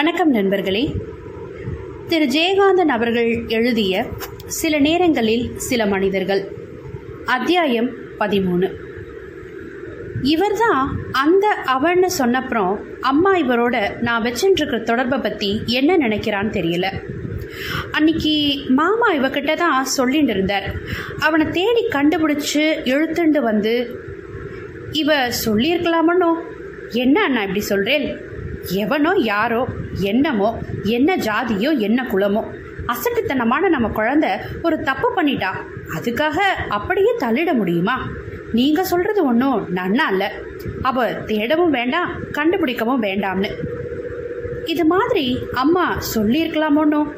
வணக்கம் நண்பர்களே. திரு. ஜெயகாந்தன் அவர்கள் எழுதிய சில நேரங்களில் சில மனிதர்கள். அத்தியாயம் பதிமூணு. இவர்தான் அந்த அவன்னு சொன்னப்புறம் அம்மா இவரோட நான் வச்சுட்டுருக்கிற தொடர்பை பற்றி என்ன நினைக்கிறான்னு தெரியல. அன்னைக்கு மாமா இவக்கிட்ட தான் சொல்லிட்டு இருந்தார். அவனை தேடி கண்டுபிடிச்சு இழுத்துண்டு வந்து இவ சொல்லியிருக்கலாமன்னோ? என்ன அண்ணா இப்படி சொல்கிறேன் எவனோ யாரோ என்னமோ என்ன ஜாதியோ என்ன குலமோ. அசட்டுத்தனமான நம்ம குழந்த ஒரு தப்பு பண்ணிட்டா அதுக்காக அப்படியே தள்ளிட முடியுமா? நீங்கள் சொல்கிறது ஒன்றும் நன்னா இல்லை. அவ தேடவும் வேண்டாம் கண்டுபிடிக்கவும் வேண்டாம்னு. இது மாதிரி அம்மா சொல்லியிருக்கலாமோன்னு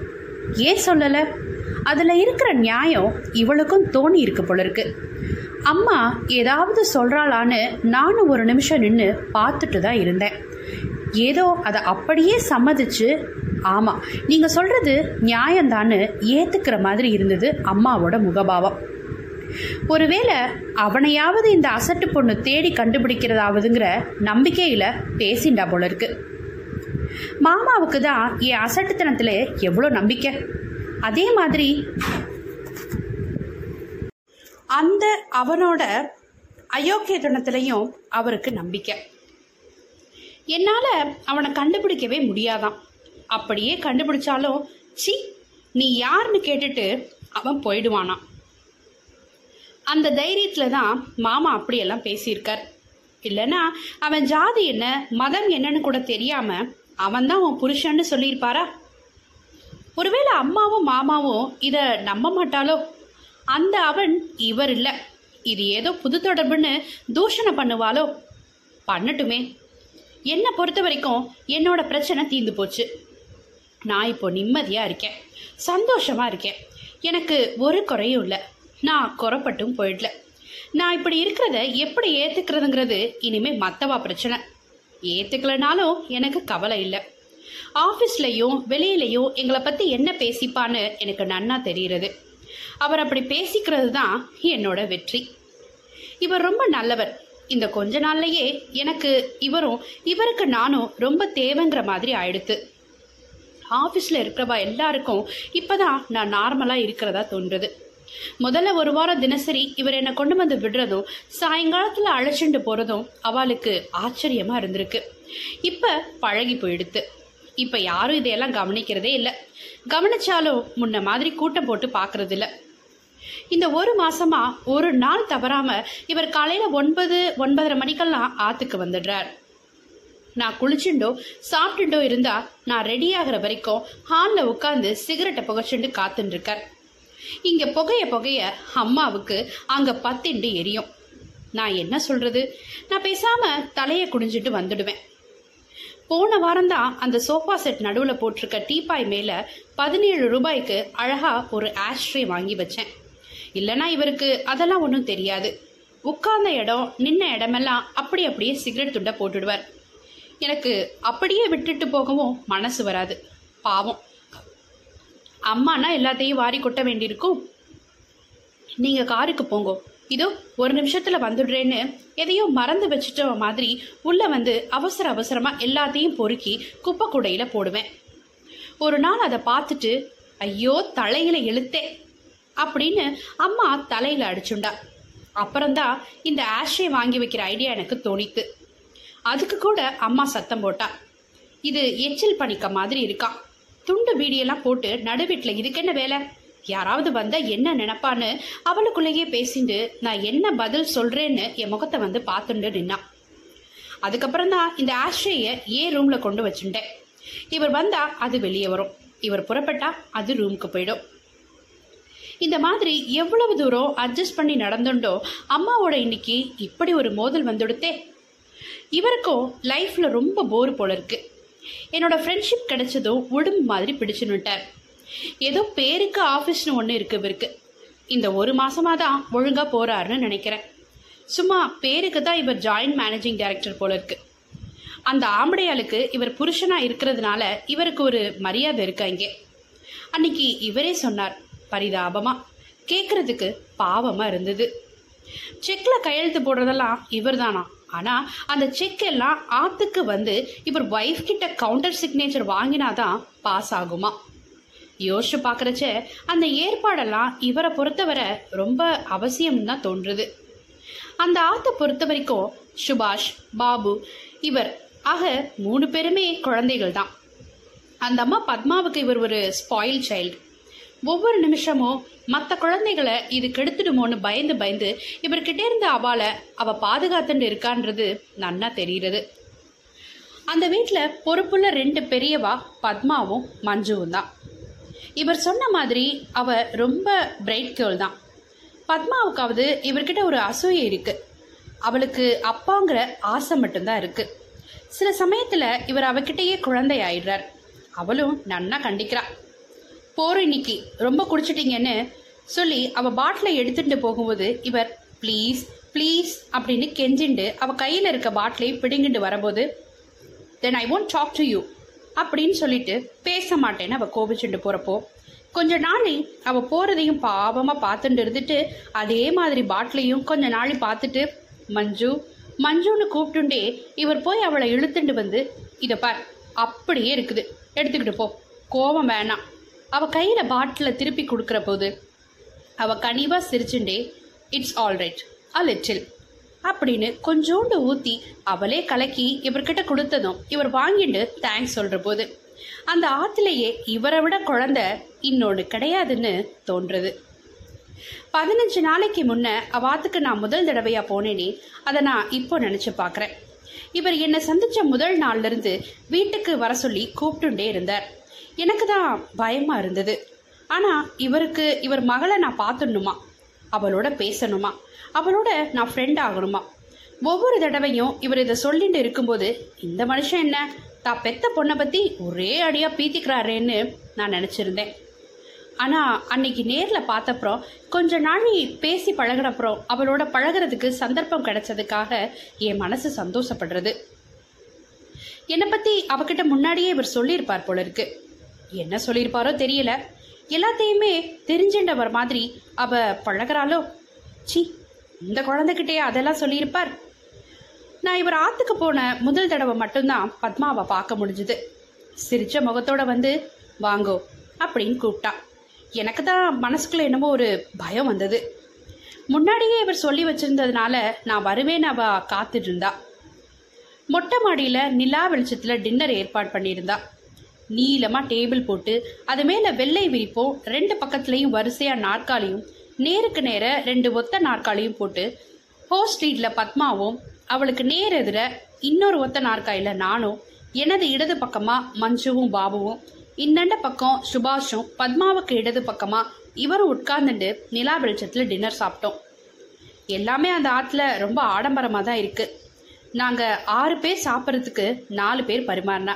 ஏன் சொல்லலை? அதில் இருக்கிற நியாயம் இவளுக்கும் தோணி இருக்கு போல இருக்கு. அம்மா ஏதாவது சொல்கிறாளான்னு நானும் ஒரு நிமிஷம் நின்று பார்த்துட்டு தான் இருந்தேன். ஏதோ அதை அப்படியே சம்மதிச்சு ஆமாம் நீங்கள் சொல்கிறது நியாயம்தான்னு ஏற்றுக்கிற மாதிரி இருந்தது அம்மாவோட முகபாவம். ஒருவேளை அவனையாவது இந்த அசட்டு பொண்ணு தேடி கண்டுபிடிக்கிறதாவதுங்கிற நம்பிக்கையில் பேசிண்டா போல இருக்கு மாமாவுக்கு தான் என் அசட்டுத்தனத்தில் எவ்வளோ நம்பிக்கை. அதே மாதிரி அந்த அவனோட அயோக்கியத்தனத்திலையும் அவருக்கு நம்பிக்கை. என்னால் அவனை கண்டுபிடிக்கவே முடியாதான். அப்படியே கண்டுபிடிச்சாலும் சி நீ யாருன்னு கேட்டுட்டு அவன் போயிடுவானான் அந்த தைரியத்தில் தான் மாமா அப்படியெல்லாம் பேசியிருக்கார். இல்லைன்னா அவன் ஜாதி என்ன மதம் என்னன்னு கூட தெரியாம அவன் தான் உன் புருஷன்னு சொல்லியிருப்பாரா? ஒருவேளை அம்மாவும் மாமாவும் இதை நம்ப மாட்டாலோ அந்த அவன் இவர் இல்லை. இது ஏதோ புது தொடர்புன்னு தூஷணம் பண்ணுவாளோ? பண்ணட்டுமே. என்னை பொறுத்த வரைக்கும் என்னோட பிரச்சனை தீர்ந்து போச்சு. நான் இப்போ நிம்மதியாக இருக்கேன். சந்தோஷமாக இருக்கேன். எனக்கு ஒரு குறையும் இல்லை. நான் குறைப்பட்டும் போயிடல. நான் இப்படி இருக்கிறத எப்படி ஏற்றுக்கிறதுங்கிறது இனிமேல் மற்றவா பிரச்சனை. ஏற்றுக்கலனாலும் எனக்கு கவலை இல்லை. ஆஃபீஸ்லையும் வெளியிலையும் எங்களை பற்றி என்ன பேசிப்பான்னு எனக்கு நன்னா தெரிகிறது அவர் அப்படி பேசிக்கிறது தான் என்னோட வெற்றி. இவர் ரொம்ப நல்லவர். இந்த கொஞ்ச நாள்லயே எனக்கு இவரும் இவருக்கு நானும் ரொம்ப தேவைங்கிற மாதிரி ஆயிடுத்து. ஆஃபீஸில் இருக்கிறவா எல்லாருக்கும் இப்போதான் நான் நார்மலாக இருக்கிறதா தோன்றுது. முதல்ல ஒரு வாரம் தினசரி இவர் என்னை கொண்டு வந்து விடுறதும் சாயங்காலத்தில் அழைச்சிட்டு போகிறதும் அவளுக்கு ஆச்சரியமாக இருந்திருக்கு. இப்போ பழகி போயிடுத்து. இப்போ யாரும் இதையெல்லாம் கவனிக்கிறதே இல்லை. கவனிச்சாலும் முன்ன மாதிரி கூட்டம் போட்டு பார்க்கறதில்ல இந்த ஒரு மாசமா ஒரு நாள் தவறாம இவர் காலையில ஒன்பது ஒன்பதரை மணிக்கெல்லாம் ஆத்துக்கு வந்துடுறார். நான் குளிச்சுண்டோ சாப்பிட்டுண்டோ இருந்தா நான் ரெடி ஆகிற வரைக்கும் ஹாலில் உட்காந்து சிகரெட்டை புகைச்சுண்டு காத்துட்டு இருக்கார் இங்க புகைய புகைய அம்மாவுக்கு அங்க பத்திண்டு எரியும். நான் என்ன சொல்றது? நான் பேசாம தலையை குடிஞ்சிட்டு வந்துடுவேன். போன வாரம்தான் அந்த சோஃபா செட் நடுவில் போட்டிருக்க டீபாய் மேலே பதினேழு ரூபாய்க்கு அழகா ஒரு ஆஷ்ட்ரே வாங்கி வச்சேன். இல்லைன்னா இவருக்கு அதெல்லாம் ஒன்றும் தெரியாது. உட்கார்ந்த இடம் நின்ன இடமெல்லாம் அப்படி அப்படியே சிகரெட் துண்டை போட்டுடுவார். எனக்கு அப்படியே விட்டுட்டு போகவும் மனசு வராது. பாவம். அம்மானா எல்லாத்தையும் வாரி கொட்ட வேண்டியிருக்கும். நீங்கள் காருக்கு போங்கோ. இதோ ஒரு நிமிஷத்தில் வந்துடுறேன்னு எதையோ மறந்து வச்சுட்ட மாதிரி உள்ளே வந்து அவசர அவசரமாக எல்லாத்தையும் பொறுக்கி குப்பை கூடையில் போடுவேன். ஒரு நாள் அதை பார்த்துட்டு ஐயோ தலையில் இழுத்தேன். அப்படின்னு அம்மா தலையில் அடிச்சுண்டா. அப்புறம்தான் இந்த ஆஷை வாங்கி வைக்கிற ஐடியா எனக்கு தோணித்து அதுக்கு கூட அம்மா சத்தம் போட்டா. இது எச்சில் பணிக்க மாதிரி இருக்கான் துண்டு பீடியெல்லாம் போட்டு நடுவீட்டில் இதுக்கு என்ன வேலை? யாராவது வந்தால் என்ன நினப்பான்னு அவளுக்குள்ளேயே பேசிட்டு நான் என்ன பதில் சொல்கிறேன்னு என் முகத்தை வந்து பார்த்துண்டு நின்னான் அதுக்கப்புறம் தான் இந்த ஆஷ்ரேயை ஏ ரூமில் கொண்டு வச்சுட்டேன் இவர் வந்தால் அது வெளியே வரும். இவர் புறப்பட்டா அது ரூமுக்கு போயிடும். இந்த மாதிரி எவ்வளவு தூரம் அட்ஜஸ்ட் பண்ணி நடந்துண்டோ அம்மாவோட இன்னைக்கு இப்படி ஒரு மோதல் வந்துடுத்தே. இவருக்கும் லைஃப்பில் ரொம்ப போர் போல இருக்கு. என்னோட ஃப்ரெண்ட்ஷிப் கிடைச்சதும் உடம்பு மாதிரி பிடிச்சுன்னுட்டார். ஏதோ பேருக்கு ஆஃபீஸ்னு ஒன்று இருக்கு இவருக்கு. இந்த ஒரு மாசமாக தான் ஒழுங்காக போறாருன்னு நினைக்கிறேன். சும்மா பேருக்கு தான் இவர் ஜாயின்ட் மேனேஜிங் டைரக்டர் போல இருக்கு. அந்த ஆம்படையாளுக்கு இவர் புருஷனாக இருக்கிறதுனால இவருக்கு ஒரு மரியாதை இருக்கு இங்கே? அன்னைக்கு இவரே சொன்னார் பரிதாபமா கேட்கறதுக்கு பாவமா இருந்தது. செக்ல கையெழுத்து போடுறதெல்லாம் இவர் தானா ஆனால் அந்த செக் எல்லாம் ஆத்துக்கு வந்து இவர் ஒய்ஃப் கிட்ட கவுண்டர் சிக்னேச்சர் வாங்கினாதான் பாஸ் ஆகுமா? யோசிச்சு பார்க்குறச்ச அந்த ஏற்பாடெல்லாம் இவரை பொறுத்தவரை ரொம்ப அவசியம் தான் தோன்றுது. அந்த ஆத்தை பொறுத்த வரைக்கும் சுபாஷ் பாபு இவர் ஆக மூணு பேருமே குழந்தைகள் தான் அந்த அம்மா பத்மாவுக்கு இவர் ஒரு ஸ்பாயில் சைல்டு ஒவ்வொரு நிமிஷமும் மற்ற குழந்தைகளை இது கெடுத்துடுமோன்னு பயந்து பயந்து இவர்கிட்ட இருந்த அவளை அவள் பாதுகாத்துட்டு இருக்கான்றது நன்னா தெரிகிறது. அந்த வீட்டில் பொறுப்புள்ள ரெண்டு பெரியவா பத்மாவும் மஞ்சுவும் தான். இவர் சொன்ன மாதிரி அவ ரொம்ப பிரைட் கேர்ள் தான். பத்மாவுக்காவது இவர்கிட்ட ஒரு அசூயை இருக்கு. அவளுக்கு அப்பாங்கிற ஆசை மட்டும்தான் இருக்கு. சில சமயத்தில் இவர் அவகிட்டயே குழந்தை ஆயிடுறார். அவளும் நன்னா கண்டிக்கிறாள் போகிற இன்னைக்கு ரொம்ப குடிச்சிட்டிங்கன்னு சொல்லி அவள் பாட்டிலை எடுத்துட்டு போகும்போது இவர் ப்ளீஸ் ப்ளீஸ் அப்படின்னு கெஞ்சிண்டு அவள் கையில் இருக்க பாட்டிலை பிடுங்கிட்டு வரும்போது then I won't talk to you அப்படின்னு சொல்லிட்டு பேச மாட்டேன்னு அவள் கோபிச்சுட்டு போகிறப்போ கொஞ்ச நாளை அவள் போகிறதையும் பாவமாக பார்த்துட்டு இருந்துட்டு அதே மாதிரி பாட்டிலையும் கொஞ்ச நாளை பார்த்துட்டு மஞ்சு மஞ்சுன்னு கூப்பிட்டுண்டே இவர் போய் அவளை இழுத்துட்டு வந்து இதை பார் அப்படியே இருக்குது எடுத்துக்கிட்டு போ கோபம் வேணாம். அவ கையில பாட்டில திருப்பி கொடுக்குற போது அவ கனிவா சிரிச்சுண்டே it's all right a little அப்படின்னு கொஞ்சோண்டு ஊத்தி அவளே கலக்கி இவர்கிட்ட கொடுத்ததும் இவர் வாங்கிட்டு தேங்க்ஸ் சொல்ற போது அந்த ஆத்திலேயே இவரை விட குழந்த இன்னொன்று கிடையாதுன்னு தோன்றது. பதினஞ்சு நாளைக்கு முன்ன அவாத்துக்கு நான் முதல் தடவையா போனேனே அதை நான் இப்போ நினைச்சு பார்க்குறேன் இவர் என்னை சந்திச்ச முதல் நாள்ல இருந்து வீட்டுக்கு வர சொல்லி கூப்பிட்டுண்டே இருந்தார். எனக்கு தான் பயமாக இருந்தது. ஆனால் இவருக்கு இவர் மகளை நான் பார்த்துடணுமா? அவளோட பேசணுமா? அவளோட நான் ஃப்ரெண்ட் ஆகணுமா? ஒவ்வொரு தடவையும் இவர் இதை சொல்லிட்டு இருக்கும்போது இந்த மனுஷன் என்ன? தான் பெத்த பொண்ணை பற்றி ஒரே அடியாக பீத்திக்கிறாரேன்னு நான் நினச்சிருந்தேன். ஆனால் அன்னைக்கு நேரில் பார்த்தப்புறம் கொஞ்ச நாள் பேசி பழகினப்புறம் அவளோட பழகுறதுக்கு சந்தர்ப்பம் கிடைச்சதுக்காக என் மனசு சந்தோஷப்படுறது. என்னை பற்றி அவகிட்ட முன்னாடியே இவர் சொல்லியிருப்பார் போல இருக்குது என்ன சொல்லியிருப்பாரோ தெரியல. எல்லாத்தையுமே தெரிஞ்சின்றவர் மாதிரி அவ பழகுறாளோ? சி இந்த குழந்தைகிட்டே அதெல்லாம் சொல்லியிருப்பார். நான் இவர் ஆத்துக்கு போன முதல் தடவை மட்டும்தான் பத்மாவை பார்க்க முடிஞ்சுது. சிரிச்ச முகத்தோட வந்து வாங்கோ அப்படின்னு கூப்பிட்டா. எனக்கு தான் மனசுக்குள்ள என்னமோ ஒரு பயம் வந்தது. முன்னாடியே இவர் சொல்லி வச்சிருந்ததுனால நான் வருவேன்னு அவ காத்துட்டு இருந்தா. மொட்டை மாடியில் நிலா வெளிச்சத்தில் டின்னர் ஏற்பாடு பண்ணியிருந்தா. நீளமாக டேபிள் போட்டு அது மேலே வெள்ளை விரிப்போம் ரெண்டு பக்கத்துலேயும் வரிசையாக நாற்காலியும் நேருக்கு நேர ரெண்டு ஒத்த நாற்காலியும் போட்டு ஹோஸ் ஸ்ட்ரீட்டில் பத்மாவும் அவளுக்கு நேர் எதிர இன்னொரு ஒத்த நாற்காலியில் நானும் எனது இடது பக்கமாக மஞ்சுவும் பாபுவும் இந்தண்ட பக்கம் சுபாஷும் பத்மாவுக்கு இடது பக்கமாக இவரும் உட்கார்ந்துட்டு நிலா வெளிச்சத்தில் டின்னர் சாப்பிட்டோம். எல்லாமே அந்த ஆற்றுல ரொம்ப ஆடம்பரமாக தான் இருக்குது நாங்கள் ஆறு பேர் சாப்பிட்றதுக்கு நாலு பேர் பரிமாறினா.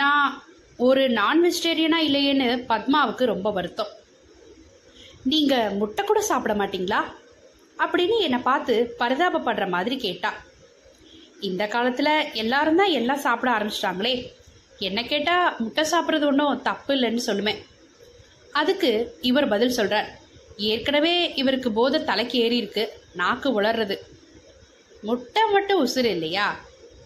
நான் ஒரு நான் வெஜிடேரியனா இல்லையேன்னு பத்மாவுக்கு ரொம்ப வருத்தம். நீங்க முட்டை கூட சாப்பிட மாட்டீங்களா? அப்படின்னு என்னை பார்த்து பரிதாபப்படுற மாதிரி கேட்டா. இந்த காலத்துல எல்லாரும் தான் எல்லாம் சாப்பிட ஆரம்பிச்சிட்டாங்களே. என்ன கேட்டா முட்டை சாப்பிட்றது ஒன்றும் தப்பு இல்லைன்னு சொல்லுவேன். அதுக்கு இவர் பதில் சொல்றார். ஏற்கனவே இவருக்கு போதை தலைக்கு ஏறி இருக்கு நாக்கு உளர்றது முட்டை மட்டும் உசுறு இல்லையா?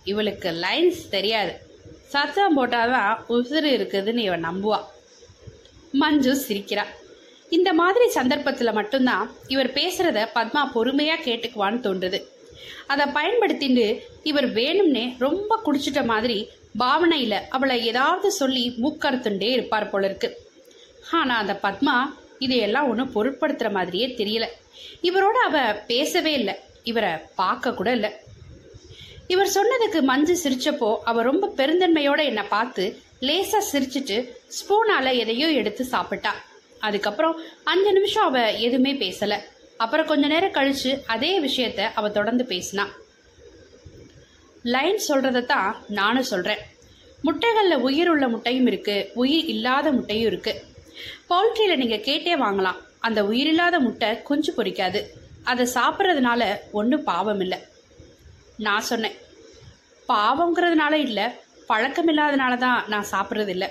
இவளுக்கு லைன்ஸ் தெரியாது. சத்தம் போட்டாதான் உசுறு இருக்குதுன்னு இவன் நம்புவா. மஞ்சு சிரிக்கிறா. இந்த மாதிரி சந்தர்ப்பத்தில் மட்டும்தான் இவர் பேசுறத பத்மா பொறுமையாக கேட்டுக்குவான்னு தோன்றுது. அதை பயன்படுத்திட்டு இவர் வேணும்னே ரொம்ப குடிச்சிட்ட மாதிரி பாவனையில் அவளை ஏதாவது சொல்லி மூக்கறுத்துண்டே இருப்பார் போல இருக்கு ஆனால் அந்த பத்மா இதையெல்லாம் ஒன்றும் பொருட்படுத்துகிற மாதிரியே தெரியல. இவரோட அவ பேசவே இல்லை. இவரை பார்க்க கூட இல்லை. இவர் சொன்னதுக்கு மஞ்சு சிரிச்சப்போ அவ ரொம்ப பெருந்தன்மையோட என்னை பார்த்து லேசா சிரிச்சிட்டு ஸ்பூனால எதையோ எடுத்து சாப்பிட்டா. அதுக்கப்புறம் அஞ்சு நிமிஷம் அவ எதுவுமே பேசல. அப்புறம் கொஞ்ச நேரம் கழிச்சு அதே விஷயத்த அவ தொடர்ந்து பேசினா. லைன் சொல்றதை தான் நானும் சொல்றேன். முட்டைகளில் உயிர் உள்ள முட்டையும் இருக்கு உயிர் இல்லாத முட்டையும் இருக்கு. பவுல்ட்ரியில நீங்க கேட்டே வாங்கலாம். அந்த உயிரில்லாத முட்டை குஞ்சு பொரிக்காது அதை சாப்பிட்றதுனால ஒன்றும் பாவம் இல்லை. நான் சொன்னேன். பாவங்கிறதுனால இல்லை பழக்கம் இல்லாதனால தான் நான் சாப்பிட்றது இல்லை.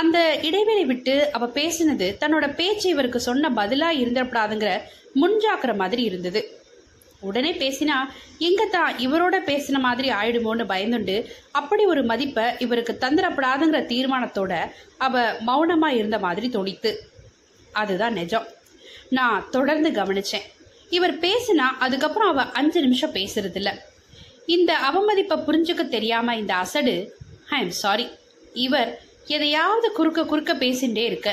அந்த இடைவெளி விட்டு அவ பேசினது தன்னோட பேச்சு இவருக்கு சொன்ன பதிலாக இருந்தப்படாதுங்கிற முன்ஜாக்கிற மாதிரி இருந்தது. உடனே பேசினா எங்க தான் இவரோட பேசின மாதிரி ஆயிடுமோன்னு பயந்துண்டு அப்படி ஒரு மதிப்பை இவருக்கு தந்துடப்படாதுங்கிற தீர்மானத்தோட அவ மௌனமா இருந்த மாதிரி தோணித்து. அதுதான் நிஜம். நான் தொடர்ந்து கவனிச்சேன். இவர் பேசினா அதுக்கப்புறம் அவ அஞ்சு நிமிஷம் பேசுறது இல்ல இந்த அவமதிப்பை புரிஞ்சுக்க தெரியாம இந்த அசடு ஐ எம் சாரி. இவர் எதையாவது குறுக்க குறுக்க பேசிண்டே இருக்க.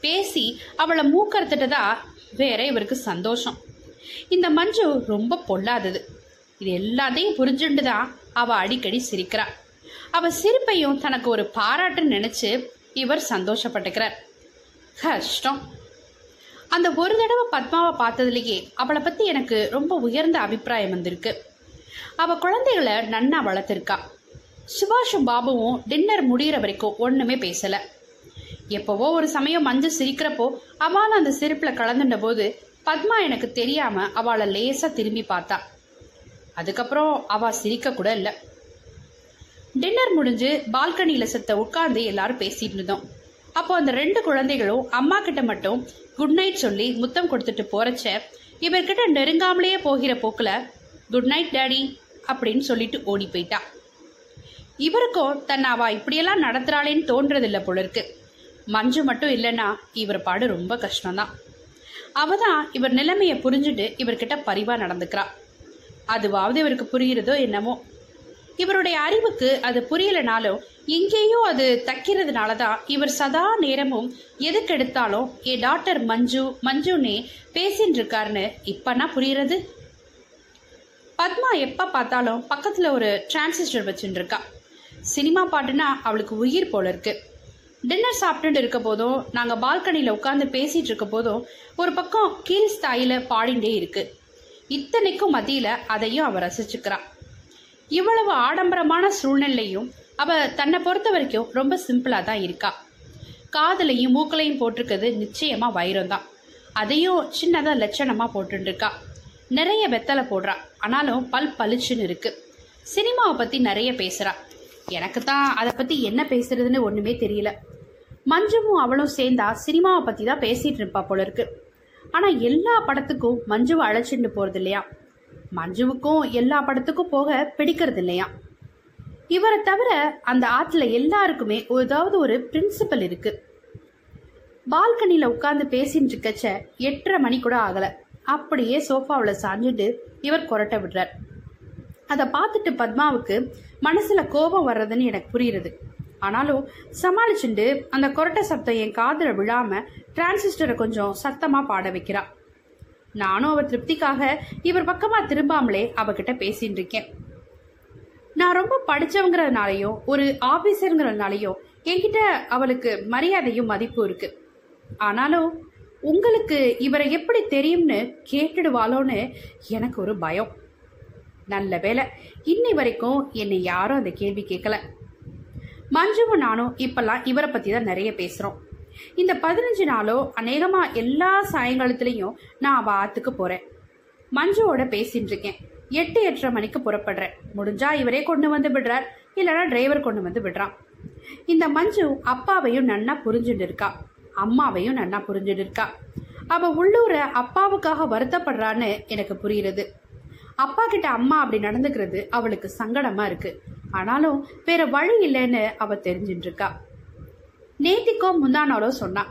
பேசி அவளை மூக்கறுத்துட்டதா வேற இவருக்கு சந்தோஷம். இந்த மஞ்சு ரொம்ப பொல்லாதது. இது எல்லாத்தையும் புரிஞ்சுண்டு தான் அவ அடிக்கடி சிரிக்கிறா. அவ சிரிப்பையும் தனக்கு ஒரு பாராட்டுன்னு நினைச்சு இவர் சந்தோஷப்பட்டுக்கிறார். கஷ்டம். அந்த ஒரு தடவை பத்மாவை பார்த்ததுலேயே அவளை பற்றி எனக்கு ரொம்ப உயர்ந்த அபிப்பிராயம் வந்திருக்கு. அவள் குழந்தைகளை நன்னா வளர்த்துருக்கா. சுபாஷும் பாபுவும் டின்னர் முடிகிற வரைக்கும் ஒன்றுமே பேசலை. எப்போவோ ஒரு சமயம் மஞ்சு சிரிக்கிறப்போ அவளும் அந்த சிரிப்பில் கலந்துட்ட போது பத்மா எனக்கு தெரியாமல் அவளை லேசாக திரும்பி பார்த்தா. அதுக்கப்புறம் அவள் சிரிக்க கூட இல்லை. டின்னர் முடிஞ்சு பால்கனியில் செத்த உட்கார்ந்து எல்லாரும் பேசிட்டு இருந்தோம். அப்போ அந்த ரெண்டு குழந்தைகளும் அம்மா கிட்ட மட்டும் குட் நைட் சொல்லி முத்தம் கொடுத்துட்டு போறச்ச இவர்கிட்ட நெருங்காமலேயே போகிற போக்கில் குட் நைட் டேடி அப்படின்னு சொல்லிட்டு ஓடி போயிட்டா. இவருக்கும் தன்னை அவ இப்படியெல்லாம் நடத்துறாளேன்னு தோன்றதில்ல போல இருக்கு. மஞ்சு மட்டும் இல்லைன்னா இவர் பாடு ரொம்ப கஷ்டம்தான். அவ தான் இவர் நிலைமையை புரிஞ்சுட்டு இவர்கிட்ட பரிவாக நடந்துக்கிறா. அதுவாவது இவருக்கு புரிகிறதோ என்னமோ இவருடைய அறிவுக்கு அது புரியலனாலும் எங்கேயோ அது தக்கிறதுனால தான் இவர் சதா நேரமும் எதுக்கு எடுத்தாலும் ஏ டாக்டர் மஞ்சு மஞ்சுன்னே பேசின்னு இருக்காருன்னு இப்பன்னா புரியுறது? பத்மா எப்ப பார்த்தாலும் பக்கத்துல ஒரு டிரான்சிஸ்டர் வச்சுட்டு இருக்கா சினிமா பாட்டுனா அவளுக்கு உயிர் போல இருக்கு. டின்னர் சாப்பிட்டுட்டு இருக்க போதும் நாங்க பால்கனியில உட்கார்ந்து பேசிட்டு இருக்க போதும் ஒரு பக்கம் கீழ் ஸ்தாயில பாடிண்டே இருக்கு. இத்தனைக்கும் மத்தியில அதையும் அவள் ரசிச்சுக்கிறான் இவ்வளவு ஆடம்பரமான சூழ்நிலையும் அவ தன்னை பொறுத்த வரைக்கும் ரொம்ப சிம்பிளாக தான் இருக்கா. காதலையும் மூக்களையும் போட்டிருக்கிறது நிச்சயமாக வைரம் தான் அதையும் சின்னதாக லட்சணமாக போட்டுருக்கா நிறைய வெத்தலை போடுறா. ஆனாலும் பல் பளிச்சுன்னு இருக்கு. சினிமாவை பற்றி நிறைய பேசுகிறா எனக்கு தான் அதை பற்றி என்ன பேசுறதுன்னு ஒன்றுமே தெரியல. மஞ்சுவும் அவளும் சேர்ந்தா சினிமாவை பற்றி தான் பேசிகிட்டு இருப்பா போல இருக்கு. ஆனால் எல்லா படத்துக்கும் மஞ்சுவை அழைச்சிட்டு போகிறது இல்லையா மஞ்சுவுக்கும் எல்லா படத்துக்கும் போக பிடிக்கிறது இல்லையா இவரை தவிர அந்த ஆத்துல எல்லாருக்குமே ஏதாவது ஒரு பிரின்சிபல் இருக்கு. பால்கனியில் உட்கார்ந்து பேசிட்டு இருக்கச்ச எட்டரை மணி கூட ஆகல. அப்படியே சோஃபாவில் சாஞ்சிட்டு இவர் கொரட்டை விடுறார். அதை பார்த்துட்டு பத்மாவுக்கு மனசுல கோபம் வர்றதுன்னு எனக்கு புரியுறது. ஆனாலும் சமாளிச்சுண்டு அந்த கொரட்டை சத்தம் என் காதில் விழாம டிரான்சிஸ்டரை கொஞ்சம் சத்தமா பாட வைக்கிறாள் நானும் அவள் திருப்திக்காக இவர் பக்கமா திரும்பாமலே அவகிட்ட பேசிட்டு இருக்கேன். நான் ரொம்ப படிச்சவங்கிறதுனாலயும் ஒரு ஆபீசருங்கிறதுனாலயும் என்கிட்ட அவளுக்கு மரியாதையும் மதிப்பும் இருக்கு. ஆனாலும் உங்களுக்கு இவரை எப்படி தெரியும்னு கேட்டுடுவாளோன்னு எனக்கு ஒரு பயம். நல்ல வேலை இன்னை வரைக்கும் என்னை யாரும் அந்த கேள்வி கேட்கல மஞ்சுவும் நானும் இப்பெல்லாம் இவரை பத்தி தான் நிறைய பேசுறோம். இந்த பதினஞ்சு நாளோ அநேகமா எல்லா சாயங்காலத்திலையும் நான் அவள் ஆத்துக்கு போறேன். மஞ்சுவோட பேசிட்டு இருக்கேன் எட்டு எட்டரை மணிக்கு புறப்படுறேன். முடிஞ்சா இவரே கொண்டு வந்து விடுறார். இல்லைன்னா டிரைவர் கொண்டு வந்து விடுறான். இந்த மஞ்சு அப்பாவையும் நன்னா புரிஞ்சுட்டு இருக்கா. அம்மாவையும் நன்னா புரிஞ்சுட்டு இருக்கா. அவ உள்ளூர அப்பாவுக்காக வருத்தப்படுறான்னு எனக்கு புரியுறது அப்பா கிட்ட அம்மா அப்படி நடந்துக்கிறது அவளுக்கு சங்கடமா இருக்கு. ஆனாலும் வேற வழி இல்லைன்னு அவ தெரிஞ்சுட்டு இருக்கா. நேத்திக்கோ முந்தானாலோ சொன்னான்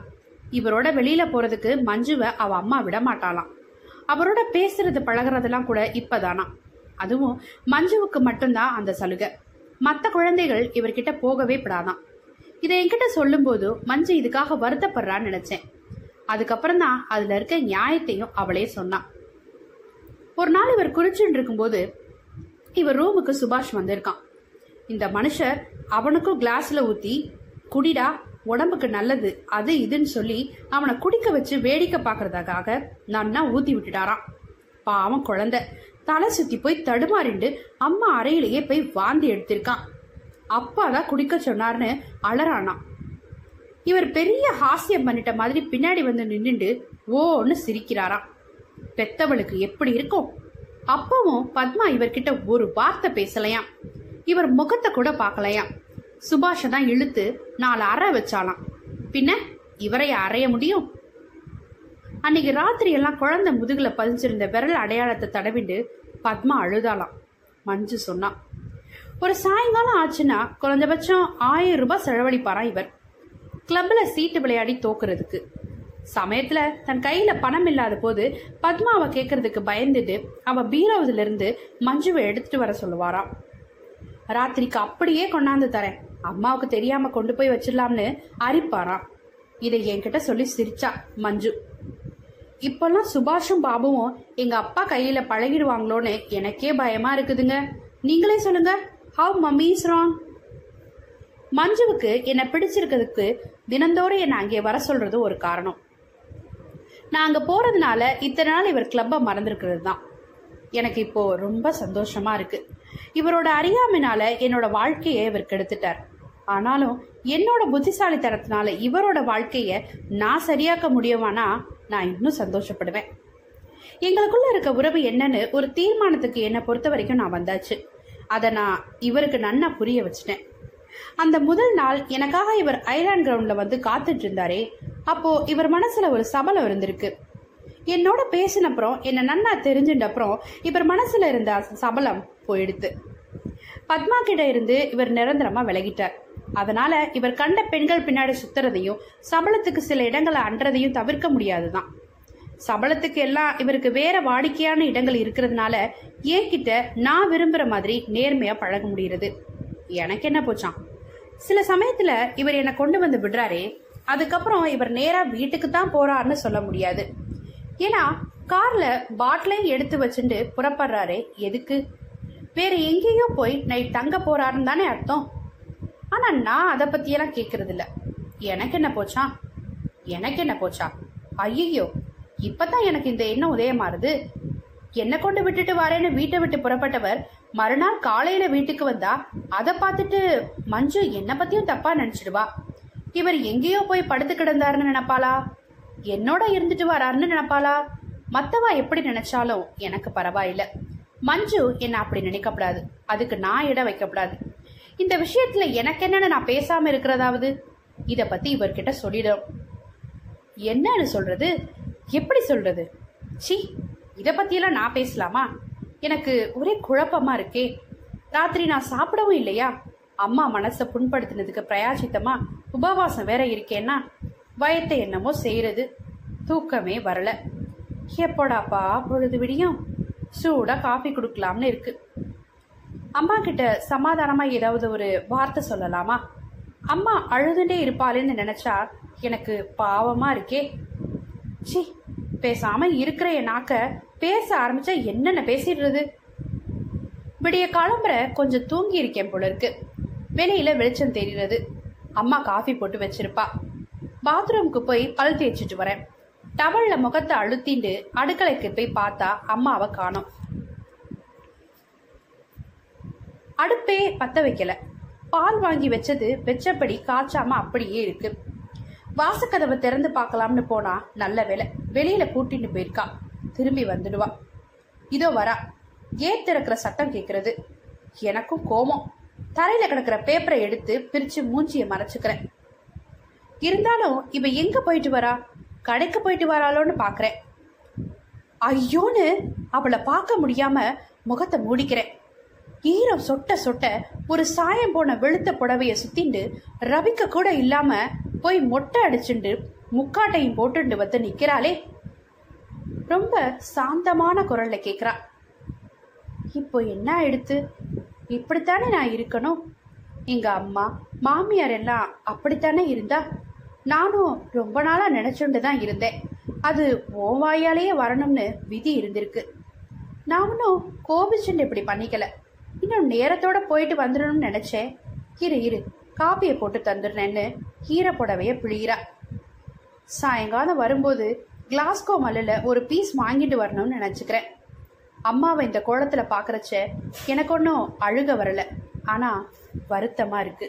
இவரோட வெளியில போறதுக்கு மஞ்சுவை அவ அம்மா விட மாட்டாளாம் அவரோட பேசுறது பழகுறதெல்லாம் கூட இப்பதானா அதுவும் மஞ்சுவுக்கு மட்டும்தான் அந்த சலுகை. மற்ற குழந்தைகள் இவர்கிட்ட போகவே படாதான் இதை என்கிட்ட சொல்லும்போது மஞ்சு இதுக்காக வருத்தப்படுறான்னு நினைச்சேன். அதுக்கப்புறம் தான் அதுல இருக்க நியாயத்தையும் அவளே சொன்னான் ஒரு நாள் இவர் குறிச்சுட்டு இருக்கும்போது இவர் ரூமுக்கு சுபாஷ் வந்திருக்கான். இந்த மனுஷர் அவனுக்கும் கிளாஸ்ல ஊத்தி குடிடா உடம்புக்கு நல்லது அது இதுன்னு சொல்லி அவனை குடிக்க வச்சு வேடிக்கை பார்க்கறதுக்காக நன்னா ஊத்தி விட்டுட்டாராம். பாவம் குழந்தை. தலை சுத்தி போய் தடுமாறிண்டு அம்மா அறையிலேயே போய் வாந்தி எடுத்திருக்கான். அப்பா தான் குடிக்க சொன்னார்னு அலறானாம். இவர் பெரிய ஹாஸ்யம் பண்ணிட்ட மாதிரி பின்னாடி வந்து நின்றுண்டு ஓன்னு சிரிக்கிறாராம். பெத்தவளுக்கு எப்படி இருக்கும்? அப்பவும் பத்மா இவர்கிட்ட ஒரு வார்த்தை பேசலையாம். இவர் முகத்தை கூட பார்க்கலையாம். சுபாஷை தான் இழுத்து நாலு அறை வச்சாலாம். பின்ன இவரை அறைய முடியும்? அன்னைக்கு ராத்திரி எல்லாம் குழந்தை முதுகுல பதிஞ்சிருந்த விரல் அடையாளத்தை தடவிண்டு பத்மா அழுதாலாம் மஞ்சு சொன்னான் ஒரு சாயங்காலம் ஆச்சுன்னா குறைஞ்சபட்சம் ஆயிரம் ரூபாய் செலவழிப்பாராம் இவர்? கிளப்ல சீட்டு விளையாடி தோக்குறதுக்கு. சமயத்துல தன் கையில பணம் இல்லாத போது பத்மாவை கேட்கறதுக்கு பயந்துட்டு அவ பீரோவுல இருந்து மஞ்சுவை எடுத்துட்டு வர சொல்லுவாராம். ராத்திரிக்கு அப்படியே கொண்டாந்து தரேன். அம்மாவுக்கு தெரியாம கொண்டு போய் வச்சிடலாம்னு அரிப்பாராம் இதை என்கிட்ட சொல்லி சிரிச்சா மஞ்சு. இப்பெல்லாம் சுபாஷும் பாபுவும் எங்க அப்பா கையில பழகிடுவாங்களோன்னு எனக்கே பயமா இருக்குதுங்க. நீங்களே சொல்லுங்க ஹவ் மம்மி இஸ் ராங் மஞ்சுவுக்கு என்னை பிடிச்சிருக்கிறதுக்கு தினந்தோறும் என்னை அங்கே வர சொல்றது ஒரு காரணம். நான் அங்கே போறதுனால இத்தனை நாள் இவர் கிளப்பை மறந்துருக்கிறது தான் எனக்கு இப்போ ரொம்ப சந்தோஷமா இருக்கு. இவரோட அறியாமைனால என்னோட வாழ்க்கையை இவர் கெடுத்துட்டார். ஆனாலும் என்னோட புத்திசாலித்தனத்தினால இவரோட வாழ்க்கையை நான் சரியாக்க முடியுமானா நான் இன்னும் சந்தோஷப்படுவேன். எங்களுக்குள்ள இருக்க உறவு என்னன்னு ஒரு தீர்மானத்துக்கு என்னை பொறுத்த வரைக்கும் நான் வந்தாச்சு. அதை நான் இவருக்கு நன்னா புரிய வச்சிட்டேன். அந்த முதல் நாள் எனக்காக இவர் ஐலாண்ட் கிரவுண்ட்ல வந்து காத்துட்டு இருந்தாரே அப்போ இவர் மனசுல ஒரு சபலம் இருந்திருக்கு. என்னோட பேசினப்புறம் என்னை நன்னா தெரிஞ்சுட்ட அப்புறம் இவர் மனசுல இருந்த சபலம் போயிடுத்து. பத்மா கிட்ட இருந்து இவர் நிரந்தரமா விலகிட்டார். அதனால இவர் கண்ட பெண்கள் பின்னாடி சுத்துறதையும் சபலத்துக்கு சில இடங்களை அன்றதையும் தவிர்க்க முடியாதுதான். சபலத்துக்கு எல்லாம் இவருக்கு வேற வாடிக்கையான இடங்கள் இருக்கிறதுனால ஏக்கிட்ட நான் விரும்புற மாதிரி நேர்மையா பழக முடியுது எனக்கு என்ன போச்சான் சில சமயத்துல இவர் என்னை கொண்டு வந்து விடுறாரே அதுக்கப்புறம் இவர் நேரா வீட்டுக்கு தான் போறாருன்னு சொல்ல முடியாது. ஏன்னா கார்ல பாட்டிலையும் எடுத்து வச்சுட்டு புறப்படுறாரே எதுக்கு? வேற எங்கேயும் போய் நைட் தங்க போறாருன்னு தானே அர்த்தம்? ஆனால் நான் அதை பற்றியெல்லாம் கேட்குறதில்ல எனக்கு என்ன போச்சா? எனக்கு என்ன போச்சா? ஐயோ இப்பதான் எனக்கு இந்த எண்ணம் உதயமாறுது. என்ன கொண்டு விட்டுட்டு வரேன்னு வீட்டை விட்டு புறப்பட்டவர் மறுநாள் காலையில வீட்டுக்கு வந்தா அதை பார்த்துட்டு மஞ்சு என்னை பத்தியும் தப்பா நினைச்சிடுவா. இவர் எங்கேயோ போய் படுத்து கிடந்தாருன்னு நினைப்பாளா? என்னோட இருந்துட்டு வராருன்னு நினைப்பாளா? மத்தவா எப்படி நினைச்சாலும் எனக்கு பரவாயில்ல. மஞ்சு என்ன அப்படி நினைக்கப்படாது அதுக்கு நான் இடம் வைக்கப்படாது இந்த விஷயத்துல எனக்கு என்னென்னு நான் பேசாம இருக்கிறதாவது? இதை பத்தி இவர்கிட்ட சொல்லிடும் என்னன்னு சொல்றது? எப்படி சொல்றது? சி இதை பத்தியெல்லாம் நான் பேசலாமா? எனக்கு ஒரே குழப்பமா இருக்கே. ராத்திரி நான் சாப்பிடவும் இல்லையா? அம்மா மனசை புண்படுத்தினதுக்கு பிரயாசித்தமா உபவாசம் வேற இருக்கேன்னா பயத்தை என்னமோ செய்யறது. தூக்கமே வரல. எப்போடாப்பா பொழுது விடியும்? சூடா காஃபி கொடுக்கலாம்னு இருக்கு. அம்மா கிட்ட சமாதானமா ஏதாவது ஒரு வார்த்தை சொல்லலாமா? அம்மா அழுதுண்டே இருப்பாளேன்னு நினைச்சா எனக்கு பாவமா இருக்கே. சி பேசாம இருக்கிற என் நாக்க பேச ஆரம்பிச்சா என்னென்ன பேசிடுறது? விடிய கிளம்புற கொஞ்சம் தூங்கி இருக்கேன் போல இருக்கு. வெளியில வெளிச்சம் தெரிகிறது. அம்மா காஃபி போட்டு வச்சிருப்பா. பாத்ரூமுக்கு போய் பல் தேய்ச்சிட்டு வரேன். டவல்ல முகத்தை அழுத்திண்டு அடுக்கலைக்கு போய் பார்த்தா அம்மாவை காணும். அடுப்பே பத்த வைக்கல. பால் வாங்கி வச்சது வெச்சபடி காய்ச்சாம அப்படியே இருக்கு. வாசக்கதவை திறந்து பார்க்கலாம்னு போனா நல்ல வேலை வெளியில கூட்டிட்டு போயிருக்கா. திரும்பி வந்துடுவா. இதோ வரா. ஏன் திறக்கிற சத்தம் கேட்கறது எனக்கும் கோமம். தரையில கிடக்கிற பேப்பரை எடுத்து பிரிச்சு மூஞ்சிய மறைச்சுக்கிறேன். இருந்தாலும் இவ எங்க போயிட்டு வரா? கடைக்கு போயிட்டு வராளோன்னு பாக்குறேன். ஐயோன்னு அவளை பார்க்க முடியாம முகத்தை மூடிக்கிறேன். ஈரம் சொட்ட சொட்ட ஒரு சாயம் போன வெளுத்த புடவைய சுத்திண்டு ரவிக்க கூட இல்லாம போய் மொட்டை அடிச்சுண்டு முக்காட்டையும் போட்டுண்டு வந்து நிக்கிறாளே. ரொம்ப சாந்தமான குரல்ல கேக்குறா. இப்போ என்ன எடுத்து? இப்படித்தானே நான் இருக்கணும்? எங்க அம்மா மாமியார் எல்லாம் அப்படித்தானே இருந்தா? நானும் ரொம்ப நாளா நினைச்சுண்டு தான் இருந்தேன். அது ஓ வாயாலேயே வரணும்னு விதி இருந்திருக்கு. நான் ஒன்றும் கோபிச்சுண்டு இப்படி பண்ணிக்கல. இன்னும் நேரத்தோட போயிட்டு வந்துடணும்னு நினைச்சேன் இரு இரு காப்பியை போட்டு தந்துடுறேன்னு கீரை புடவைய பிழிகிறா சாயங்காலம் வரும்போது கிளாஸ்கோ மல்லில் ஒரு பீஸ் வாங்கிட்டு வரணும்னு நினச்சிக்கிறேன். அம்மாவை இந்த கோலத்தில் பார்க்குறச்ச எனக்கு ஒன்றும் அழுக வரல. ஆனால் வருத்தமாக இருக்கு.